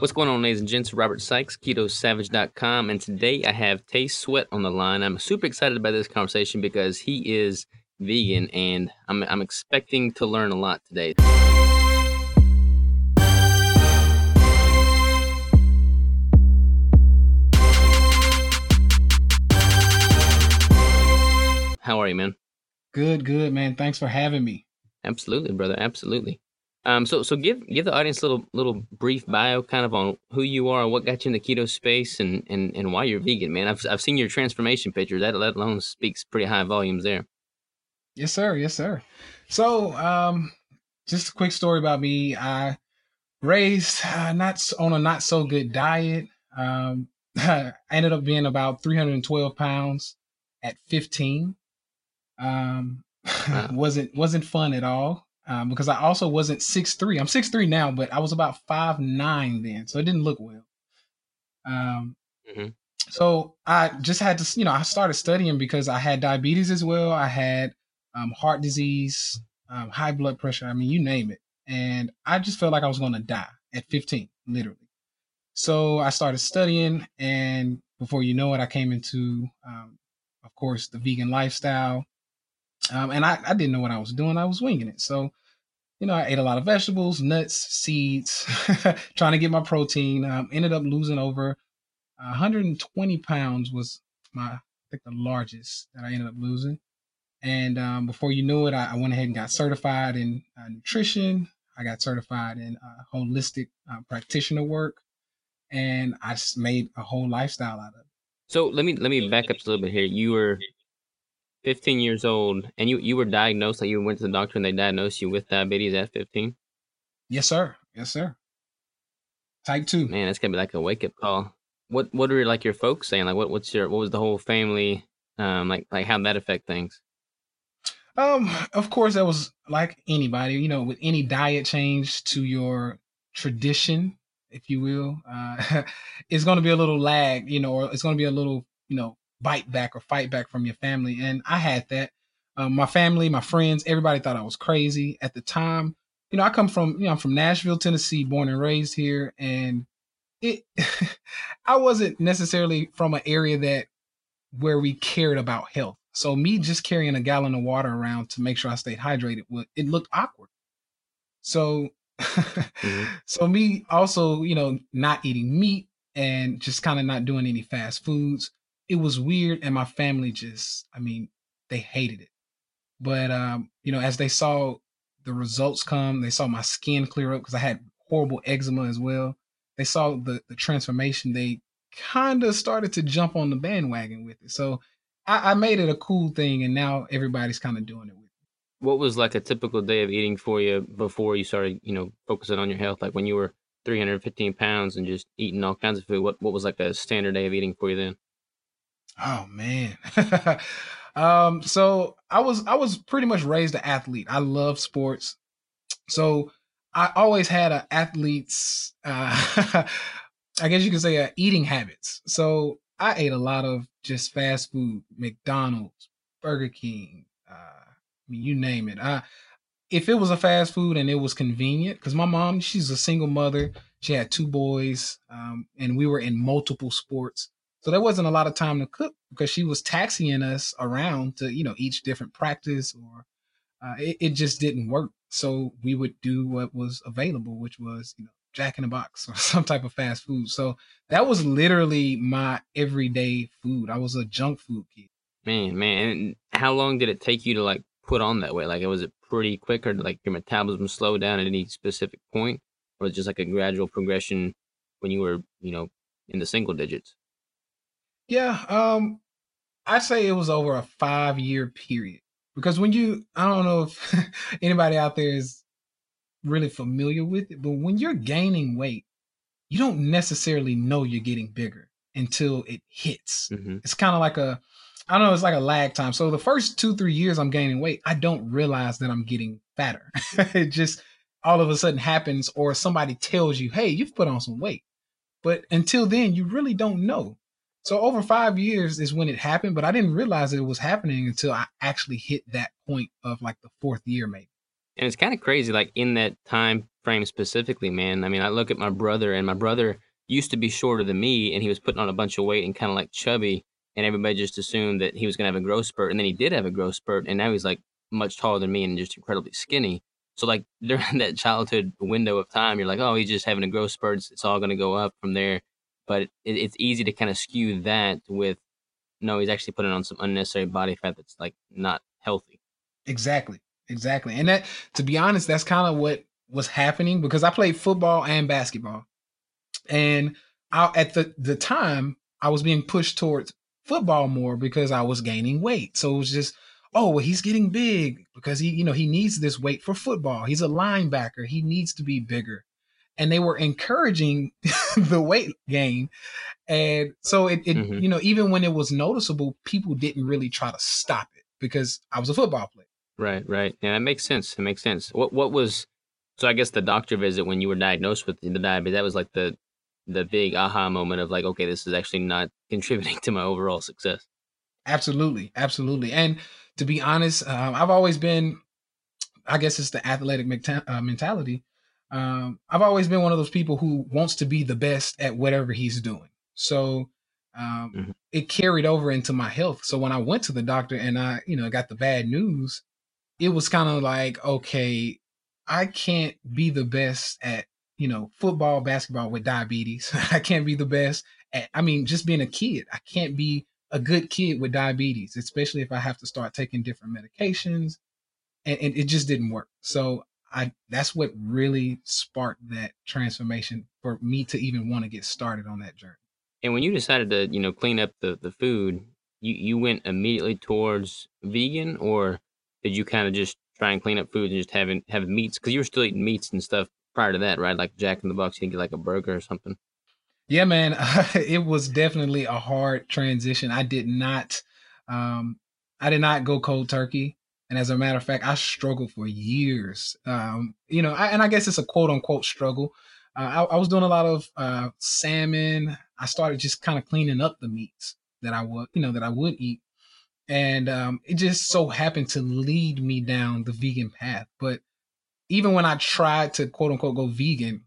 What's going on, ladies and gents? Robert Sykes, KetoSavage.com, and today I have Tay Sweat on the line. I'm super excited about this conversation because he is vegan, and I'm, I'm expecting to learn a lot today. How are you, man? Good, good, man. Thanks for having me. Absolutely, brother. Absolutely. Um, so so give give the audience a little little brief bio, kind of on who you are, what got you in the keto space, and and and why you're vegan, man. I've I've seen your transformation picture. That let alone speaks pretty high volumes there. Yes, sir. Yes, sir. So, um, just a quick story about me. I raised uh, not on a not so good diet. Um, I ended up being about 312 pounds at 15. Um, wow. wasn't wasn't fun at all um, because I also wasn't six three. I'm six three now, but I was about five nine then, so it didn't look well. Um, mm-hmm. so I just had to, you know, I started studying because I had diabetes as well. I had um, heart disease, um, high blood pressure. I mean, you name it, and I just felt like I was going to die at 15, literally. So I started studying, and before you know it, I came into, um, of course, the vegan lifestyle. Um, and I, I didn't know what I was doing. I was winging it. So, you know, I ate a lot of vegetables, nuts, seeds, trying to get my protein. Um, ended up losing over 120 pounds was my, I think the largest that I ended up losing. And um, before you knew it, I, I, went ahead and got certified in uh, nutrition. I got certified in uh, holistic uh, practitioner work, and I just made a whole lifestyle out of it. So let me let me back up a little bit here. You were 15 years old, and you you were diagnosed, like you went to the doctor and they diagnosed you with diabetes at 15. Yes, sir. Yes, sir. Type two. Man, it's gonna be like a wake up call. What what are like your folks saying? Like, what what's your what was the whole family um like like how did that affect things? Um, of course, that was like anybody, you know, with any diet change to your tradition, if you will, uh, it's going to be a little lag, you know, or it's going to be a little, you know, bite back or fight back from your family. And I had that. Um, my family, my friends, everybody thought I was crazy at the time. You know, I come from, you know, I'm from Nashville, Tennessee, born and raised here. And it, I wasn't necessarily from an area that where we cared about health. So me just carrying a gallon of water around to make sure I stayed hydrated, it looked awkward. So, mm-hmm. so me also, you know, not eating meat and just kind of not doing any fast foods it was weird and my family just i mean they hated it. But um you know as they saw the results come they saw my skin clear up because i had horrible eczema as well they saw the the transformation they kind of started to jump on the bandwagon with it. So I, I made it a cool thing and now everybody's kind of doing it with it what was like a typical day of eating for you before you started you know focusing on your health? Like when you were 315 pounds and just eating all kinds of food what, what was like a standard day of eating for you then Oh man. um, so I was I was pretty much raised an athlete. I love sports. So I always had an athlete's uh I guess you could say eating habits. So I ate a lot of just fast food, McDonald's, Burger King, uh, you name it. I, if it was a fast food and it was convenient, because my mom, she's a single mother, she had two boys, um, and we were in multiple sports. So there wasn't a lot of time to cook because she was taxiing us around to, you know, each different practice or uh, it, it, just didn't work. So we would do what was available, which was, you know, Jack in the Box or some type of fast food. So that was literally my everyday food. I was a junk food kid. Man, man. And how long did it take you to like put on that way? Like, was it pretty quick or like your metabolism slow down at any specific point? Or was it just like a gradual progression when you were, you know, in the single digits? Yeah, um, I'd say it was over a five year period because when you, I don't know if anybody out there is really familiar with it, but when you're gaining weight, you don't necessarily know you're getting bigger until it hits. Mm-hmm. It's kind of like a, I don't know, it's like a lag time. So the first two, three years I'm gaining weight, I don't realize that I'm getting fatter. it just all of a sudden happens, or somebody tells you, hey, you've put on some weight. But until then, you really don't know. So over five years is when it happened, but I didn't realize it was happening until I actually hit that point of like the fourth year, maybe. And it's kind of crazy, like in that time frame specifically, man. I mean, I look at my brother, and my brother used to be shorter than me, and he was putting on a bunch of weight and kind of like chubby, and everybody just assumed that he was gonna have a growth spurt, and then he did have a growth spurt, and now he's like much taller than me and just incredibly skinny. So like during that childhood window of time, you're like, oh, he's just having a growth spurt. It's all gonna go up from there. But it, it's easy to kind of skew that with no, he's actually putting on some unnecessary body fat that's like not healthy. Exactly. Exactly. And that to be honest, that's kind of what was happening because I played football and basketball. And I, at the the time, I was being pushed towards football more because I was gaining weight. So it was just, oh, well, he's getting big because he, you know, he needs this weight for football. He's a linebacker. He needs to be bigger. And they were encouraging the weight gain and so it, it mm-hmm. you know, even when it was noticeable, people didn't really try to stop it because I was a football player. Right, right. Yeah, that makes sense. It makes sense. What what was so I guess the doctor visit when you were diagnosed with the diabetes, that was like the the big aha moment of like, okay, this is actually not contributing to my overall success. Absolutely, absolutely. And to be honest, um, I've always been, I guess it's the athletic uh, mentality. Um, I've always been one of those people who wants to be the best at whatever he's doing. So um, mm-hmm. it carried over into my health. So when I went to the doctor and I, you know, got the bad news, it was kind of like, okay, I can't be the best at, you know, football, basketball with diabetes. I can't be the best at, I mean, just being a kid. I can't be a good kid with diabetes, especially if I have to start taking different medications. And, and it just didn't work. So I that's what really sparked that transformation for me to even want to get started on that journey. And when you decided to, you know, clean up the the food, you you went immediately towards vegan, or did you kind of just try and clean up food and just having have meats? Because you were still eating meats and stuff prior to that, right? Like Jack in the Box, you get like a burger or something. Yeah, man, it was definitely a hard transition. I did not, um, I did not go cold turkey. And as a matter of fact, I struggled for years. Um, you know, I, and I guess it's a quote unquote struggle uh, I, I, was doing a lot of uh, salmon. I started just kind of cleaning up the meats that I would, you know, that I would eat, and um, it just so happened to lead me down the vegan path. But even when I tried to quote unquote go vegan,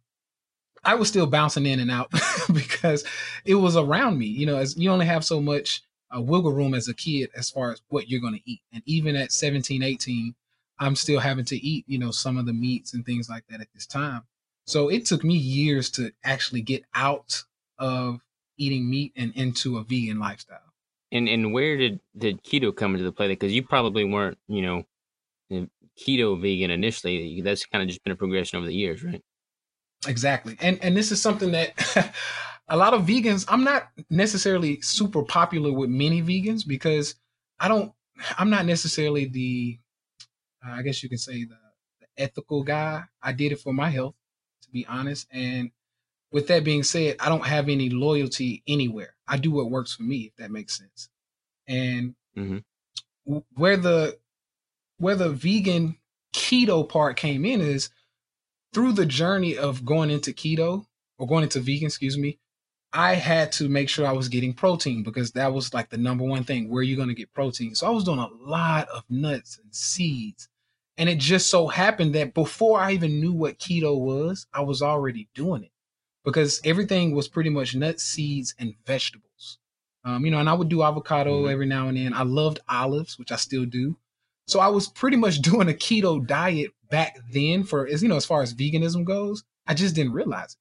I was still bouncing in and out because it was around me. You know, as you only have so much uh, wiggle room as a kid as far as what you're going to eat, and even at 17, 18, I'm still having to eat, you know, some of the meats and things like that at this time. So it took me years to actually get out of eating meat and into a vegan lifestyle. And and where did did keto come into the play? Because you probably weren't, you know, keto vegan initially. That's kind of just been a progression over the years, right? Exactly. And and this is something that a lot of vegans. I'm not necessarily super popular with many vegans because I don't. I'm not necessarily the. Uh, I guess you can say the, the ethical guy. I did it for my health to be honest. And with that being said, I don't have any loyalty anywhere. I do what works for me, if that makes sense. And mm-hmm. where the where the vegan keto part came in is through the journey of going into keto or going into vegan, excuse me, I had to make sure I was getting protein because that was like the number one thing. Where are you going to get protein? So I was doing a lot of nuts and seeds and it just so happened that before I even knew what keto was, I was already doing it because everything was pretty much nuts, seeds, and vegetables. Um, you know, and I would do avocado mm-hmm. every now and then. I loved olives, which I still do. So I was pretty much doing a keto diet back then for as you know, as far as veganism goes. I just didn't realize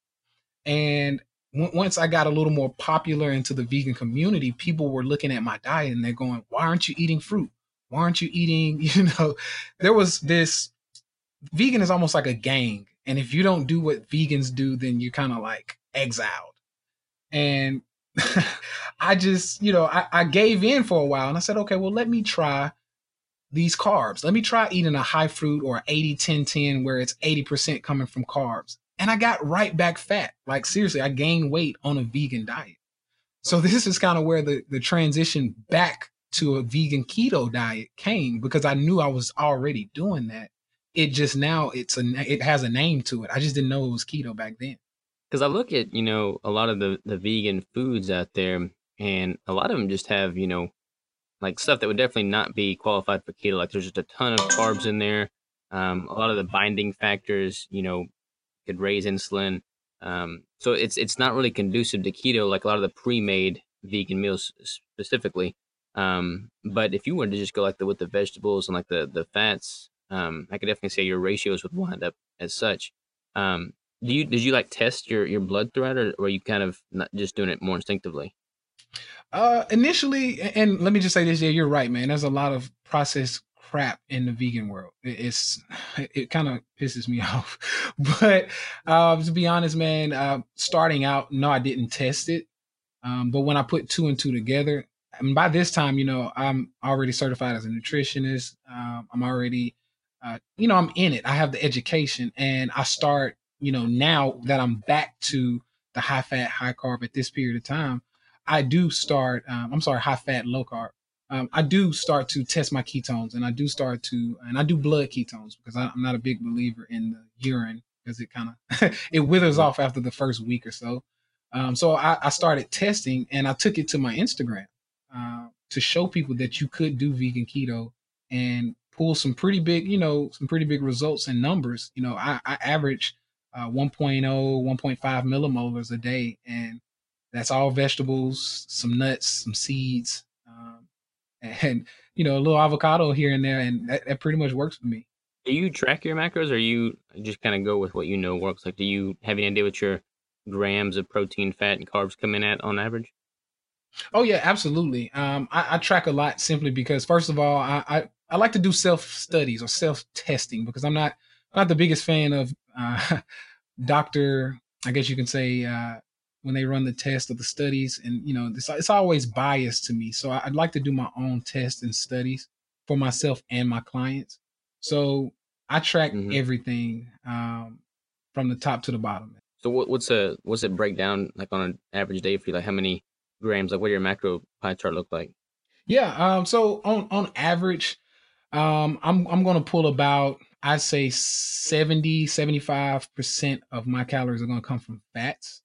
it. And once I got a little more popular into the vegan community, people were looking at my diet and they're going, "Why aren't you eating fruit? why aren't you eating you know? There was this vegan is almost like a gang and if you don't do what vegans do then you're kind of like exiled. And i just you know I, I gave in for a while and i said okay well let me try these carbs. Let me try eating a high fruit or 80 10 10 where it's 80% coming from carbs and i got right back fat like seriously i gained weight on a vegan diet so this is kind of where the the transition back to a vegan keto diet came because I knew I was already doing that. It just now it's a it has a name to it. I just didn't know it was keto back then. Because I look at you know a lot of the the vegan foods out there, and a lot of them just have you know like stuff that would definitely not be qualified for keto. Like there's just a ton of carbs in there. Um, a lot of the binding factors, you know, could raise insulin. Um, so it's it's not really conducive to keto like a lot of the pre-made vegan meals specifically. Um, but if you wanted to just go like the with the vegetables and like the the fats, um, I could definitely say your ratios would wind up as such. Um, do you did you like test your your blood throughout, or were you kind of not just doing it more instinctively? Uh, initially, and let me just say this: yeah, you're right, man. There's a lot of processed crap in the vegan world. It's it kind of pisses me off. but uh, to be honest, man, uh, starting out, no, I didn't test it. Um, but when I put two and two together, and by this time, you know, I'm already certified as a nutritionist. Um, I'm already, uh, you know, I'm in it. I have the education, and I start, you know, now that I'm back to the high fat, high carb at this period of time, I do start. Um, I'm sorry, high fat, low carb. Um, I do start to test my ketones, and I do start to, and I do blood ketones because I, am not a big believer in the urine because it kind of it withers off after the first week or so. Um, so I, I, started testing, and I took it to my Instagram uh, to show people that you could do vegan keto and pull some pretty big, you know, some pretty big results and numbers. You know, I, I average uh, 1.0, 1.5 millimolars a day, and that's all vegetables, some nuts, some seeds, and you know, a little avocado here and there, and that, that pretty much works for me. Do you track your macros, or you just kind of go with what you know works? Like, do you have any idea what your grams of protein, fat, and carbs come in at on average? Oh yeah, absolutely. Um, I, I, track a lot simply because, first of all, I, I, I like to do self studies or self testing because I'm not not the biggest fan of uh, doctor. I guess you can say uh, when they run the test of the studies, and you know, it's, it's always biased to me. So I'd like to do my own tests and studies for myself and my clients. So I track mm-hmm. everything um, from the top to the bottom. So what, what's a what's it break down like on an average day for you? Like how many grams? Like what your macro pie chart look like? Yeah. Um. So on on average, um, I'm I'm gonna pull about I'd say 70, 75 percent of my calories are gonna come from fats.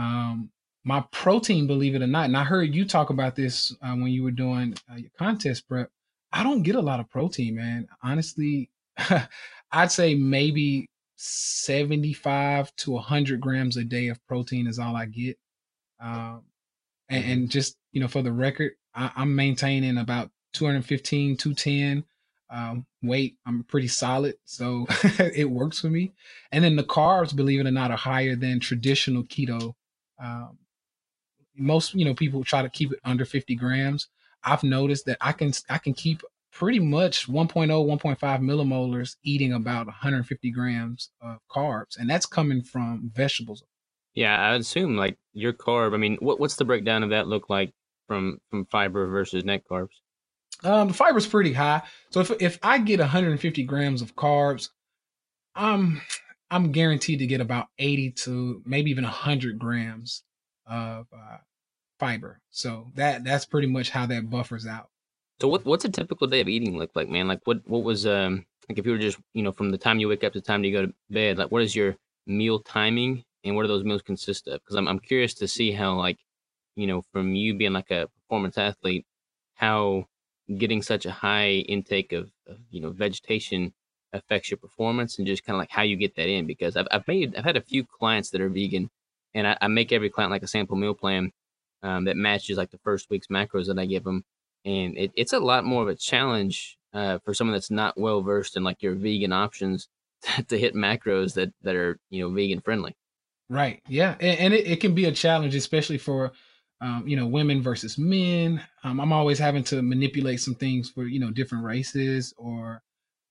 Um, my protein, believe it or not, and I heard you talk about this uh, when you were doing uh, your contest prep. I don't get a lot of protein, man. Honestly, I'd say maybe 75 to 100 grams a day of protein is all I get. Um, and, mm-hmm. and, just, you know, for the record, I, am maintaining about 215, 210 um, weight. I'm pretty solid. So it works for me. And then the carbs, believe it or not, are higher than traditional keto. Um, most, you know, people try to keep it under 50 grams. I've noticed that I can I can keep pretty much 1.0, 1.5 millimolars eating about 150 grams of carbs, and that's coming from vegetables. Yeah, I assume like your carb. I mean, what what's the breakdown of that look like from from fiber versus net carbs? Um, the fiber's pretty high. So if if I get 150 grams of carbs, I'm I'm guaranteed to get about 80 to maybe even 100 grams of uh, fiber. So that that's pretty much how that buffers out. So what what's a typical day of eating look like, man? Like what what was um like if you were just you know from the time you wake up to the time you go to bed, like what is your meal timing and what do those meals consist of? Because I'm I'm curious to see how like you know from you being like a performance athlete, how getting such a high intake of, of you know vegetation affects your performance and just kind of like how you get that in. Because I've I've made I've had a few clients that are vegan, and I, I make every client like a sample meal plan um, that matches like the first week's macros that I give them and it, it's a lot more of a challenge uh, for someone that's not well versed in like your vegan options to hit macros that that are you know vegan friendly. Right. Yeah, and, and it, it, can be a challenge, especially for um, you know women versus men. Um, I'm always having to manipulate some things for you know different races, or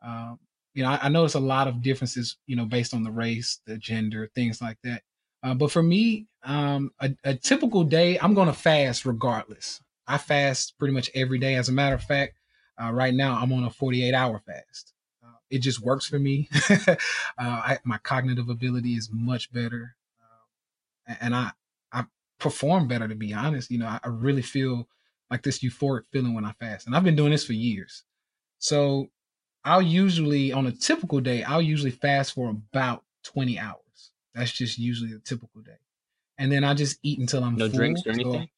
um, you know I, I notice a lot of differences you know based on the race, the gender, things like that. Uh, but for me, um, a, a typical day, I'm going to fast regardless. I fast pretty much every day. As a matter of fact, uh, right now I'm on a 48 hour fast. Uh, it just works for me. uh, I, my cognitive ability is much better, uh, and I I perform better. To be honest, you know, I, I really feel like this euphoric feeling when I fast, and I've been doing this for years. So I'll usually on a typical day I'll usually fast for about 20 hours. That's just usually a typical day, and then I just eat until I'm no full. drinks or anything.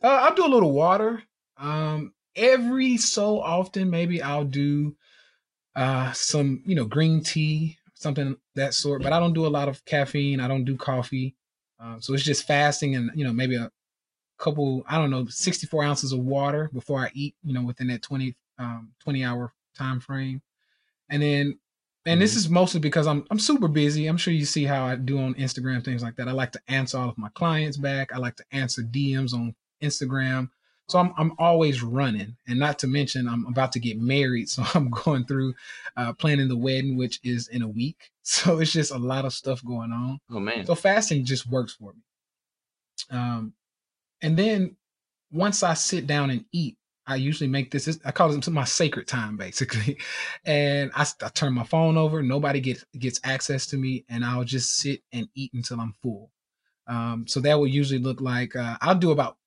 So, uh, I'll do a little water. Um, every so often, maybe I'll do uh, some, you know, green tea, something that sort. But I don't do a lot of caffeine. I don't do coffee. Um, so it's just fasting and you know maybe a couple I don't know 64 ounces of water before I eat. You know within that 20 um, 20 hour time frame, and then and this mm-hmm. is mostly because I'm I'm super busy. I'm sure you see how I do on Instagram things like that. I like to answer all of my clients back. I like to answer DMs on Instagram. So I'm I'm always running, and not to mention I'm about to get married, so I'm going through uh, planning the wedding, which is in a week. So it's just a lot of stuff going on. Oh man! So fasting just works for me. Um, and then once I sit down and eat, I usually make this. I call it my sacred time, basically. And I, I turn my phone over. Nobody gets gets access to me, and I'll just sit and eat until I'm full. Um, so that will usually look like uh, I'll do about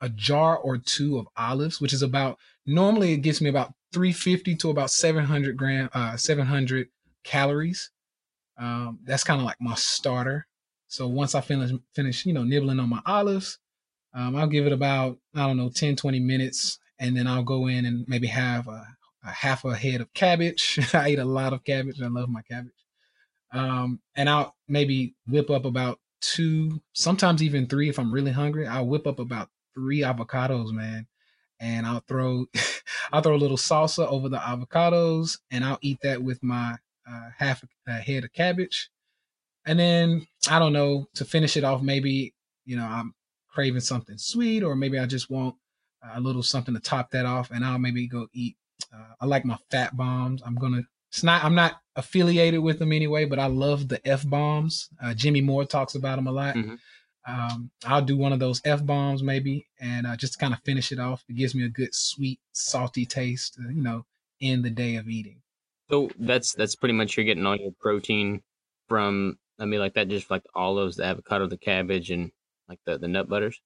a jar or two of olives, which is about normally it gets me about 350 to about 700 gram, uh, 700 calories. Um, that's kind of like my starter. So once I finish, finish, you know, nibbling on my olives, um, I'll give it about, I don't know, 10, 20 minutes. And then I'll go in and maybe have a, a half a head of cabbage. I eat a lot of cabbage. I love my cabbage. Um, and I'll maybe whip up about two, sometimes even three if I'm really hungry. I'll whip up about three avocados, man. And I'll throw, I'll throw a little salsa over the avocados, and I'll eat that with my uh, half a head of cabbage. And then I don't know to finish it off. Maybe you know I'm craving something sweet, or maybe I just want a little something to top that off, and I'll maybe go eat. Uh, I like my fat bombs. I'm gonna. It's not. I'm not affiliated with them anyway, but I love the F bombs. Uh, Jimmy Moore talks about them a lot. Mm-hmm. Um, I'll do one of those F bombs maybe, and uh, just kind of finish it off. It gives me a good sweet, salty taste, uh, you know, in the day of eating. So that's that's pretty much you're getting all your protein from. I mean, like that, just like the olives, the avocado, the cabbage, and like the the nut butters.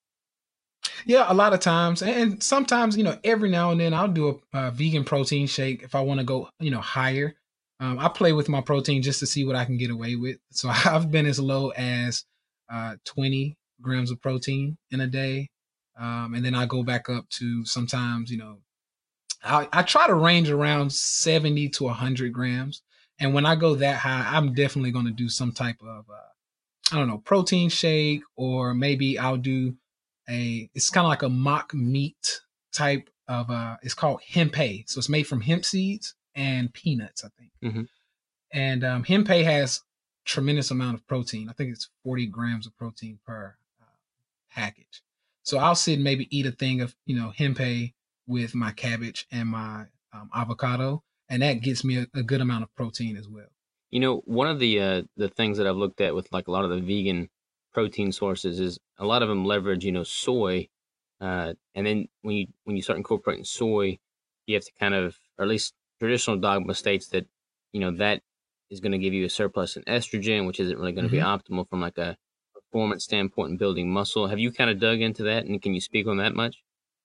Yeah, a lot of times, and sometimes you know, every now and then I'll do a, a vegan protein shake if I want to go, you know, higher. Um, I play with my protein just to see what I can get away with. So I've been as low as uh, 20 grams of protein in a day. Um, and then I go back up to sometimes, you know, I, I try to range around 70 to 100 grams. And when I go that high, I'm definitely going to do some type of, uh, I don't know, protein shake, or maybe I'll do a, it's kind of like a mock meat type of, uh, it's called Hempeh. So it's made from hemp seeds and peanuts, I think. Mm-hmm. And um, Hempeh has tremendous amount of protein. I think it's 40 grams of protein per uh, package. So I'll sit and maybe eat a thing of, you know, hempeh with my cabbage and my um, avocado, and that gets me a, a, good amount of protein as well. You know, one of the uh, the things that I've looked at with like a lot of the vegan protein sources is a lot of them leverage, you know, soy, uh, and then when you when you start incorporating soy, you have to kind of, or at least traditional dogma states that, you know, that is going to give you a surplus in estrogen, which isn't really going to mm-hmm. be optimal from like a performance standpoint and building muscle. Have you kind of dug into that, and can you speak on that much?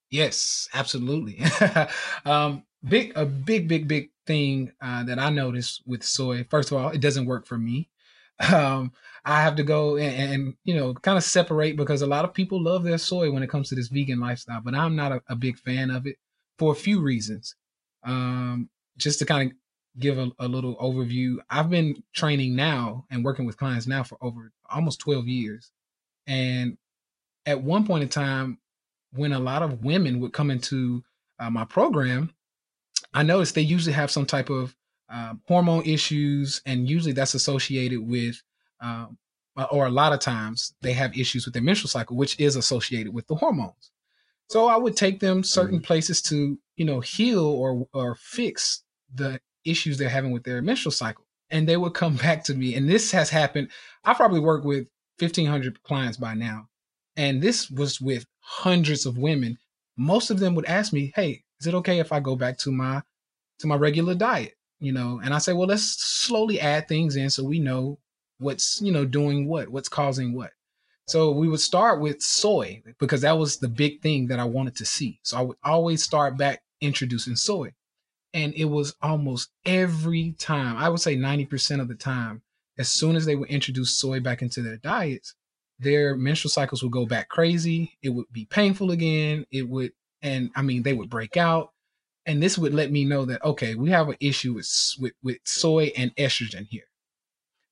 Yes, absolutely. um, big, a big, big, big thing uh, that I noticed with soy. First of all, it doesn't work for me. Um, I have to go and, and, you know kind of separate because a lot of people love their soy when it comes to this vegan lifestyle, but I'm not a, a big fan of it for a few reasons. Um, just to kind of give a, a, little overview, I've been training now and working with clients now for over almost 12 years. And at one point in time, when a lot of women would come into uh, my program, I noticed they usually have some type of um, hormone issues, and usually that's associated with, um, or a lot of times they have issues with their menstrual cycle, which is associated with the hormones. So I would take them certain mm-hmm. places to, you know, heal or or fix the issues they're having with their menstrual cycle. And they would come back to me. And this has happened. I probably worked with 1,500 clients by now. And this was with hundreds of women. Most of them would ask me, Hey, is it okay if I go back to my to my regular diet? You know, and I say, well, let's slowly add things in so we know what's, you know, doing what, what's causing what. So we would start with soy because that was the big thing that I wanted to see. So I would always start back introducing soy. And it was almost every time, I would say 90% of the time, as soon as they would introduce soy back into their diets, their menstrual cycles would go back crazy. It would be painful again. It would, and I mean, they would break out. And this would let me know that, okay, we have an issue with, with, with soy and estrogen here.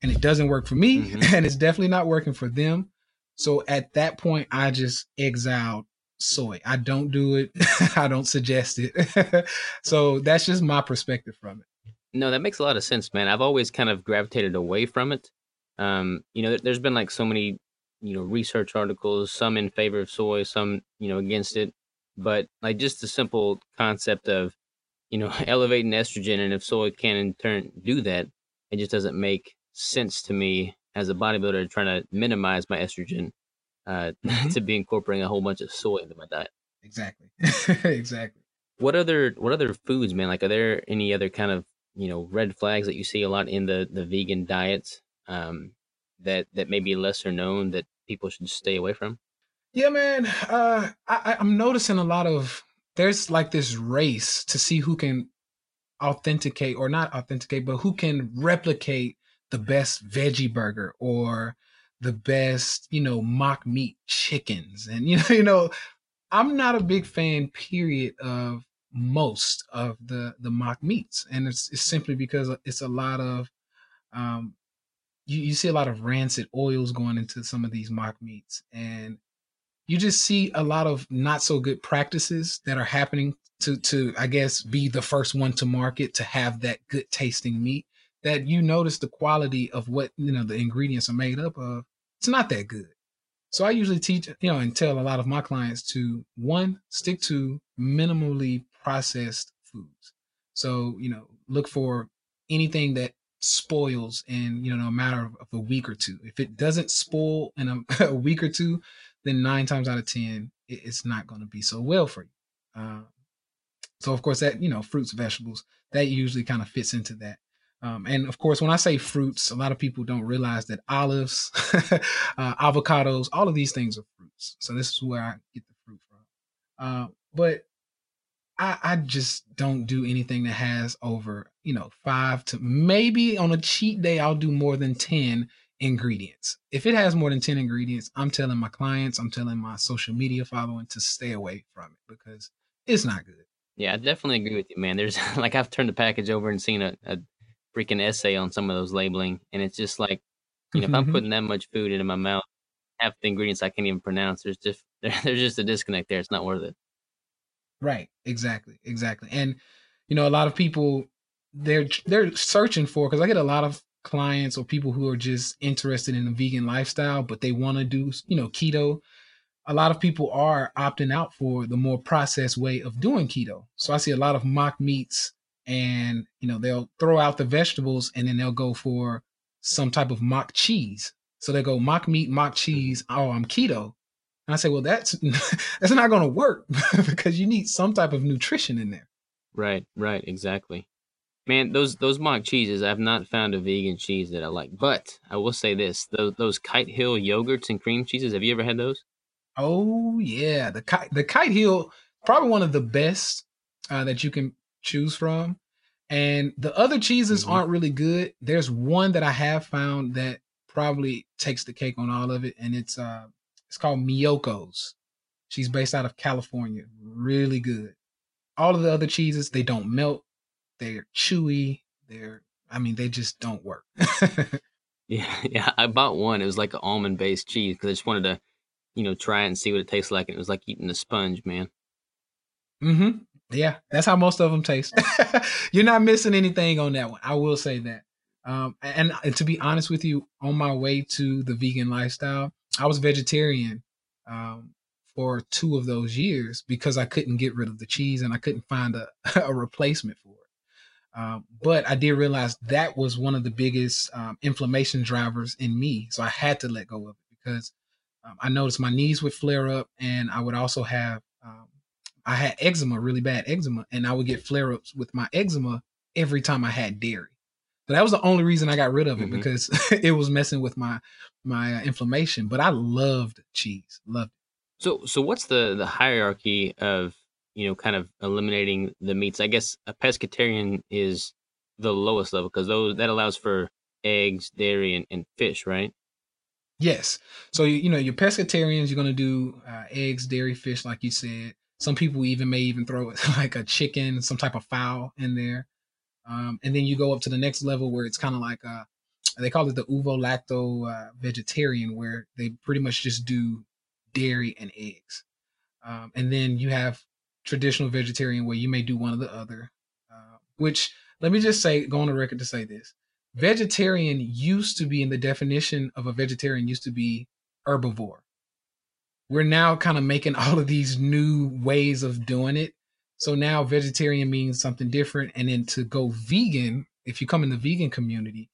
and it doesn't work for me, Mhm. and it's definitely not working for them. So at that point, I just exiled soy. I don't do it. I don't suggest it. so that's just my perspective from it. No, that makes a lot of sense, man. I've always kind of gravitated away from it. Um, you know, there's been like so many, you know, research articles, some in favor of soy, some, you know, against it. But like just the simple concept of, you know, elevating estrogen, and if soy can in turn do that, it just doesn't make sense to me as a bodybuilder trying to minimize my estrogen uh, Mhm. to be incorporating a whole bunch of soy into my diet. Exactly. exactly. What other what other foods, man? Like, are there any other kind of you know red flags that you see a lot in the the vegan diets um, that that may be lesser known that people should stay away from? Yeah, man. Uh, I, I'm noticing a lot of there's like this race to see who can authenticate or not authenticate, but who can replicate the best veggie burger or the best, you know, mock meat chickens. And you know, you know, I'm not a big fan, period, of most of the the mock meats, and it's, it's simply because it's a lot of um, you, you see a lot of rancid oils going into some of these mock meats, and you just see a lot of not so good practices that are happening to to I guess be the first one to market to have that good tasting meat that you notice the quality of what you know the ingredients are made up of it's not that good. So I usually teach you know and tell a lot of my clients to one stick to minimally processed foods. So you know look for anything that spoils in you know a matter of, a week or two. If it doesn't spoil in a, a week or two then nine times out of ten it, it's not going to be so well for you. Uh, so of course that you know fruits vegetables that usually kind of fits into that. Um, and of course when i say fruits a lot of people don't realize that olives uh, avocados all of these things are fruits. So this is where i get the fruit from. Uh, but I, I just don't do anything that has over you know five to maybe on a cheat day i'll do more than 10 ingredients if it has more than 10 ingredients i'm telling my clients i'm telling my social media following to stay away from it because it's not good Yeah, I definitely agree with you, man. There's like I've turned the package over and seen a, a freaking essay on some of those labeling, and it's just like, you know, if I'm Mhm. putting that much food into my mouth, half the ingredients I can't even pronounce. There's just there, there's just a disconnect there. It's not worth it. Right. Exactly. Exactly. And you know, a lot of people they're they're searching for because I get a lot of clients or people who are just interested in the vegan lifestyle, but they want to do you know keto. A lot of people are opting out for the more processed way of doing keto. So I see a lot of mock meats, and you know they'll throw out the vegetables and then they'll go for some type of mock cheese. So they go mock meat, mock cheese. Oh, I'm keto. And I say, well, that's that's not going to work because you need some type of nutrition in there. Right, right, exactly. Man, those those mock cheeses, I've not found a vegan cheese that I like. But I will say this: those those Kite Hill yogurts and cream cheeses. Have you ever had those? Oh yeah, the kite the kite hill probably one of the best uh, that you can choose from. And the other cheeses Mhm. aren't really good. There's one that I have found that probably takes the cake on all of it, and it's uh it's called Miyoko's. She's based out of California. Really good. All of the other cheeses, they don't melt. They're chewy. They're I mean, they just don't work. Yeah, yeah. I bought one. It was like an almond based cheese because I just wanted to, you know, try it and see what it tastes like. And it was like eating a sponge, man. Mm-hmm. Yeah, that's how most of them taste. You're not missing anything on that one. I will say that. Um, and, and to be honest with you, on my way to the vegan lifestyle, I was vegetarian um, for two of those years because I couldn't get rid of the cheese and I couldn't find a, a replacement for it. Um, but I did realize that was one of the biggest um, inflammation drivers in me. So I had to let go of it because um, I noticed my knees would flare up and I would also have um, I had eczema, really bad eczema, and I would get flare ups with my eczema every time I had dairy. So that was the only reason I got rid of it Mhm. because it was messing with my my uh, inflammation. But I loved cheese, loved it. So, so what's the the hierarchy of you know kind of eliminating the meats? I guess a pescatarian is the lowest level because those that allows for eggs, dairy, and, and fish, right? Yes. So you, you know your pescatarians, you're gonna do uh, eggs, dairy, fish, like you said. Some people even may even throw like a chicken, some type of fowl in there. Um, and then you go up to the next level where it's kind of like uh, they call it the ovo lacto uh, vegetarian, where they pretty much just do dairy and eggs. Um, and then you have traditional vegetarian where you may do one or the other. Uh, which let me just say, go on the record to say this: vegetarian used to be in the definition of a vegetarian used to be herbivore. We're now kind of making all of these new ways of doing it. So now vegetarian means something different. And then to go vegan, if you come in the vegan community,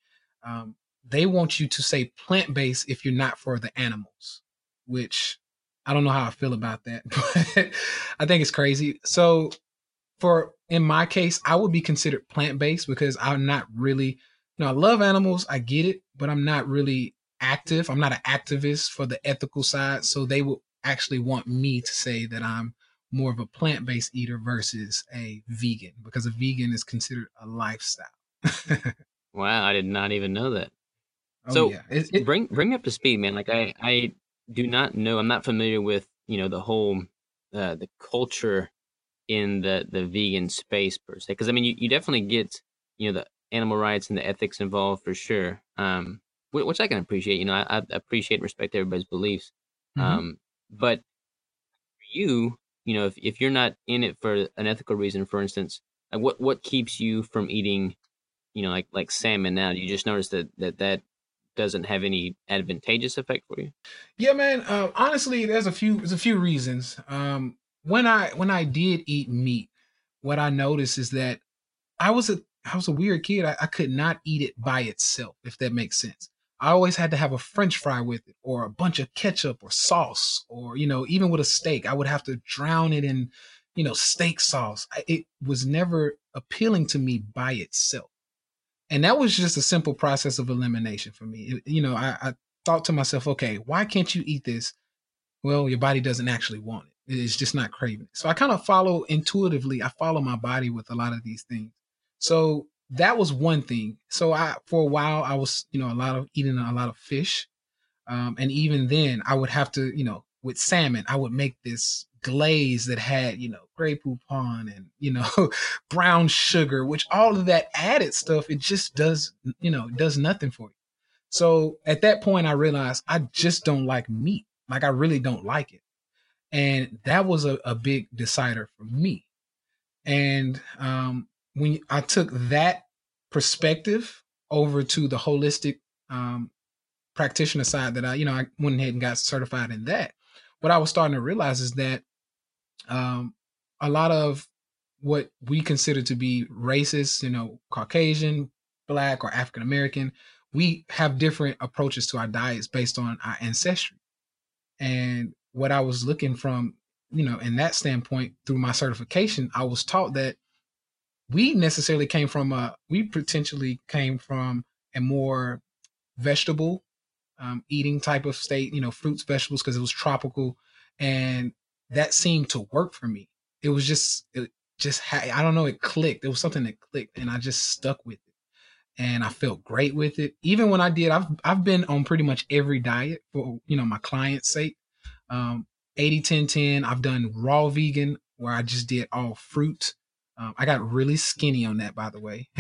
um, they want you to say plant based if you're not for the animals, which I don't know how I feel about that, but I think it's crazy. So for in my case, I would be considered plant based because I'm not really, you know, I love animals, I get it, but I'm not really active. I'm not an activist for the ethical side. So they would actually want me to say that I'm more of a plant based eater versus a vegan because a vegan is considered a lifestyle. wow, I did not even know that. Oh, so yeah. it, it, bring bring me up to speed, man. Like I I do not know. I'm not familiar with you know the whole uh, the culture in the the vegan space per se. Because I mean, you, you definitely get you know the animal rights and the ethics involved for sure. Um, which I can appreciate. You know, I, I appreciate and respect everybody's beliefs. Mm-hmm. Um, but for you, you know, if if you're not in it for an ethical reason, for instance, like what what keeps you from eating, you know, like like salmon now? You just notice that that that doesn't have any advantageous effect for you? Yeah, man. Uh, honestly, there's a few there's a few reasons. Um, when I when I did eat meat, what I noticed is that I was a I was a weird kid. I, I could not eat it by itself, if that makes sense. I always had to have a French fry with it, or a bunch of ketchup or sauce, or you know, even with a steak, I would have to drown it in, you know, steak sauce. It was never appealing to me by itself and that was just a simple process of elimination for me. It, you know, I, I thought to myself, okay, why can't you eat this? Well, your body doesn't actually want it. It's just not craving it. So I kind of follow intuitively. I follow my body with a lot of these things. So that was one thing. So I, for a while, I was, you know, a lot of eating a lot of fish. Um, and even then I would have to, you know, with salmon, I would make this glaze that had, you know, Grey Poupon and, you know, brown sugar, which all of that added stuff, it just does, you know, does nothing for you. So at that point, I realized I just don't like meat. Like I really don't like it. And that was a, a big decider for me. And um, when I took that perspective over to the holistic um, practitioner side that I, you know, I went ahead and got certified in that. What I was starting to realize is that um, a lot of what we consider to be racist, you know, Caucasian, Black, or African American, we have different approaches to our diets based on our ancestry. And what I was looking from, you know, in that standpoint through my certification, I was taught that we necessarily came from a, we potentially came from a more vegetable um, eating type of state, you know, fruits, vegetables, because it was tropical. And that seemed to work for me. It was just, it just, had, I don't know, it clicked. It was something that clicked and I just stuck with it. And I felt great with it. Even when I did, I've, I've been on pretty much every diet for, you know, my client's sake. Um, 80, 10, 10. I've done raw vegan where I just did all fruit. Um, I got really skinny on that, by the way.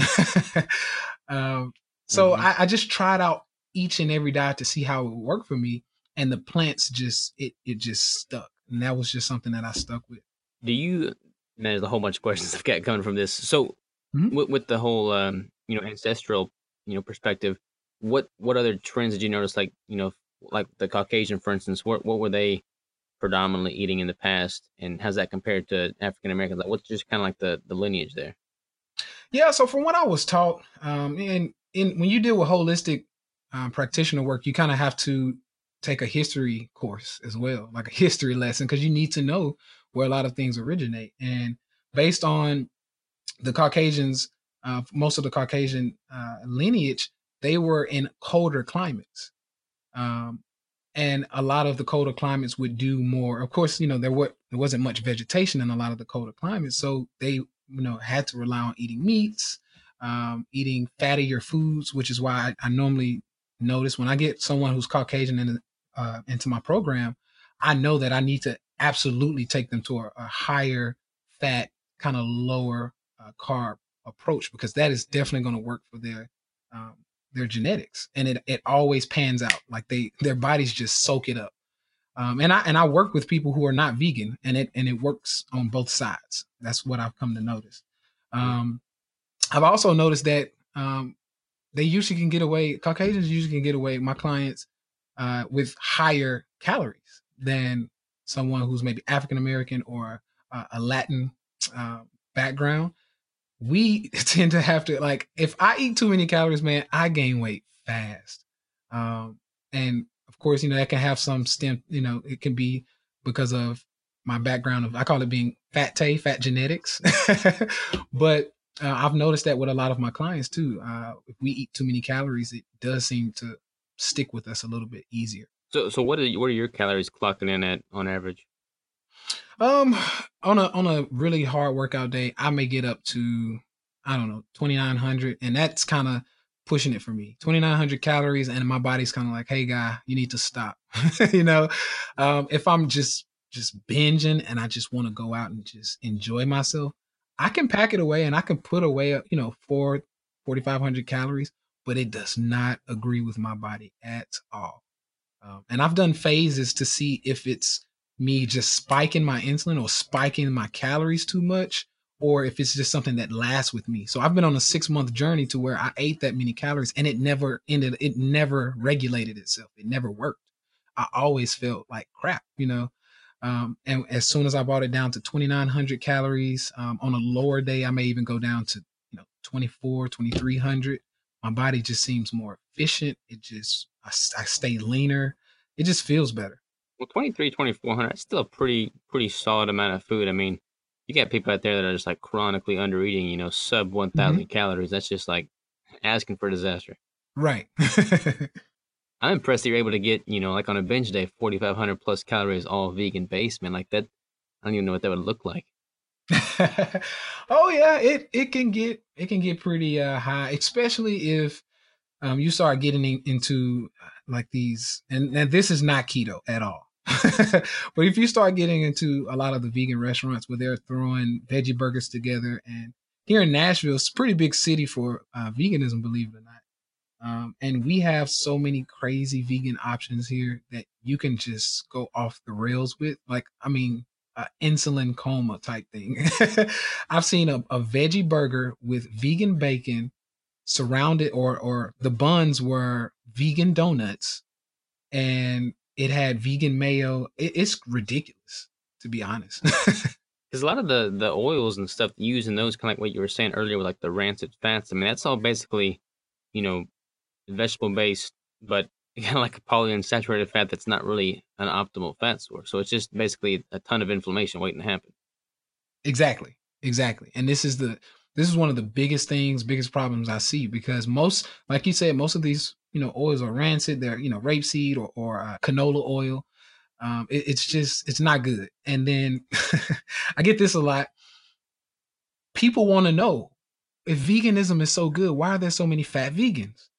um, so mm-hmm. I, I, just tried out each and every diet to see how it would work for me, and the plants just it it just stuck and that was just something that I stuck with. Do you? Man, there's a whole bunch of questions I've got coming from this. So, mm-hmm. with, with, the whole um, you know ancestral you know perspective, what what other trends did you notice? Like you know, like the Caucasian, for instance, what what were they predominantly eating in the past, and how's that compared to African Americans? Like, what's just kind of like the the lineage there? Yeah, so from what I was taught, um, and in when you deal with holistic um, practitioner work, you kind of have to take a history course as well, like a history lesson, because you need to know where a lot of things originate. And based on the Caucasians, uh, most of the Caucasian uh, lineage, they were in colder climates. Um, and a lot of the colder climates would do more. Of course, you know there were there wasn't much vegetation in a lot of the colder climates, so they you know had to rely on eating meats, um, eating fattier foods, which is why I, I normally notice when I get someone who's Caucasian in uh, into my program, I know that I need to absolutely take them to a, a higher fat, kind of lower uh, carb approach because that is definitely going to work for their um, their genetics, and it it always pans out. Like they their bodies just soak it up. Um, and I and I work with people who are not vegan, and it and it works on both sides. That's what I've come to notice. Um, I've also noticed that um, they usually can get away. Caucasians usually can get away. My clients uh, with higher calories than someone who's maybe African American or uh, a Latin uh, background. We tend to have to like if I eat too many calories, man, I gain weight fast. Um, and of course, you know that can have some stem. You know, it can be because of my background of I call it being fat tay, fat genetics. but uh, I've noticed that with a lot of my clients too. Uh, if we eat too many calories, it does seem to stick with us a little bit easier. So, so what are what are your calories clocking in at on average? Um, on a on a really hard workout day, I may get up to I don't know twenty nine hundred, and that's kind of pushing it for me. Twenty nine hundred calories, and my body's kind of like, "Hey, guy, you need to stop." you know, um, if I'm just just binging and I just want to go out and just enjoy myself, I can pack it away and I can put away, you know, four, 4,500 calories, but it does not agree with my body at all. Um, and I've done phases to see if it's me just spiking my insulin or spiking my calories too much, or if it's just something that lasts with me. So I've been on a six month journey to where I ate that many calories and it never ended, it never regulated itself. It never worked. I always felt like crap, you know. Um, and as soon as I brought it down to 2,900 calories um, on a lower day, I may even go down to, you know, 24, 2,300. My body just seems more efficient. It just, I, I stay leaner. It just feels better. Well, 23, 2400, that's still a pretty, pretty solid amount of food. I mean, you got people out there that are just like chronically under eating, you know, sub 1,000 mm-hmm. calories. That's just like asking for disaster. Right. I'm impressed that you're able to get, you know, like on a binge day, 4,500 plus calories, all vegan based, man. Like that, I don't even know what that would look like. oh yeah, it it can get it can get pretty uh, high, especially if um, you start getting in, into uh, like these, and, and this is not keto at all. but if you start getting into a lot of the vegan restaurants where they're throwing veggie burgers together, and here in Nashville, it's a pretty big city for uh, veganism, believe it or not. Um, and we have so many crazy vegan options here that you can just go off the rails with. Like, I mean, uh, insulin coma type thing. I've seen a, a veggie burger with vegan bacon surrounded, or or the buns were vegan donuts, and it had vegan mayo. It, it's ridiculous, to be honest. Because a lot of the the oils and stuff used in those, kind of like what you were saying earlier with like the rancid fats. I mean, that's all basically, you know, vegetable based, but of like a polyunsaturated fat that's not really an optimal fat source. So it's just basically a ton of inflammation waiting to happen. Exactly. Exactly. And this is the this is one of the biggest things, biggest problems I see because most, like you said, most of these you know oils are rancid. They're you know rapeseed or or uh, canola oil. Um, it, it's just it's not good. And then I get this a lot. People want to know if veganism is so good, why are there so many fat vegans?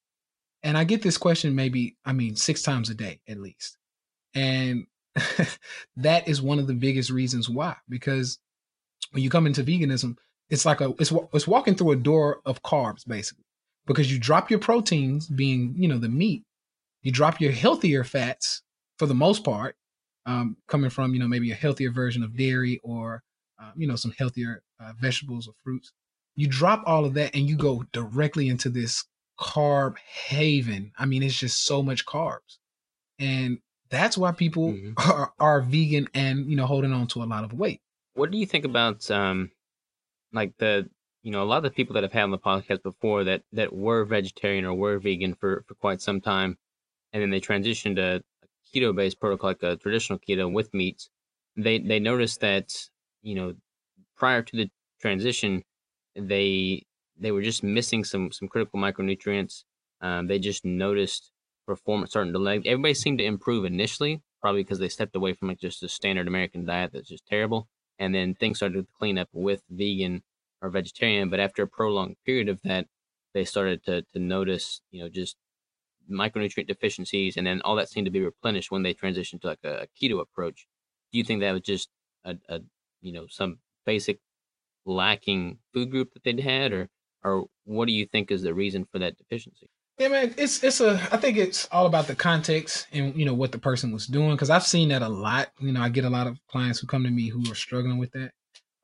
And I get this question maybe, I mean, six times a day at least. And that is one of the biggest reasons why, because when you come into veganism, it's like a, it's, it's walking through a door of carbs basically, because you drop your proteins being, you know, the meat, you drop your healthier fats for the most part, um, coming from, you know, maybe a healthier version of dairy or, uh, you know, some healthier uh, vegetables or fruits. You drop all of that and you go directly into this carb haven. I mean, it's just so much carbs. And that's why people mm-hmm. are, are vegan and, you know, holding on to a lot of weight. What do you think about um like the you know, a lot of the people that have had on the podcast before that that were vegetarian or were vegan for for quite some time and then they transitioned to a keto based protocol like a traditional keto with meats, they they noticed that, you know, prior to the transition, they they were just missing some some critical micronutrients. Um, they just noticed performance starting to lag. Everybody seemed to improve initially, probably because they stepped away from like just a standard American diet that's just terrible, and then things started to clean up with vegan or vegetarian. But after a prolonged period of that, they started to to notice, you know, just micronutrient deficiencies, and then all that seemed to be replenished when they transitioned to like a, a keto approach. Do you think that was just a, a you know some basic lacking food group that they'd had, or or what do you think is the reason for that deficiency? Yeah, man, it's it's a. I think it's all about the context and you know what the person was doing because I've seen that a lot. You know, I get a lot of clients who come to me who are struggling with that.